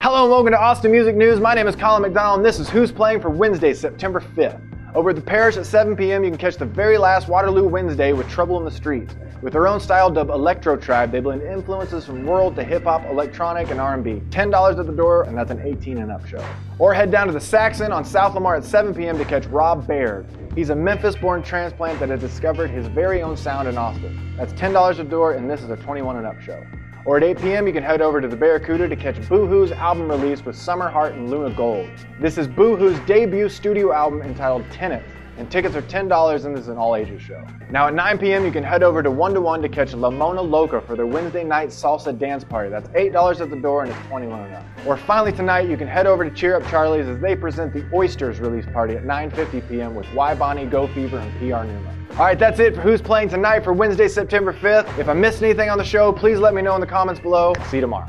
Hello and welcome to Austin Music News. My name is Colin McDonald and this is Who's Playing for Wednesday, September 5th. Over at the Parish at 7 p.m., you can catch the very last Waterloo Wednesday with Trouble in the Streets. With their own style dubbed Electro Tribe, they blend influences from world to hip hop, electronic, and R&B. $10 at the door, and that's an 18 and up show. Or head down to the Saxon on South Lamar at 7 p.m. to catch Rob Baird. He's a Memphis-born transplant that has discovered his very own sound in Austin. That's $10 at the door, and this is a 21 and up show. Or at 8 p.m., you can head over to the Barracuda to catch Boohoo's album release with Summer Heart and Luna Gold. This is Boohoo's debut studio album entitled Tenants, and tickets are $10 and this is an all ages show. Now at 9 p.m., you can head over to 1 to 1 to catch La Mona Loca for their Wednesday night salsa dance party. That's $8 at the door and it's 21 and up. Or finally tonight, you can head over to Cheer Up Charlie's as they present the Oysters release party at 9.50 p.m. with Why Bonnie, Go Fever, and PR Numa. All right, that's it for who's playing tonight for Wednesday, September 5th. If I missed anything on the show, please let me know in the comments below. See you tomorrow.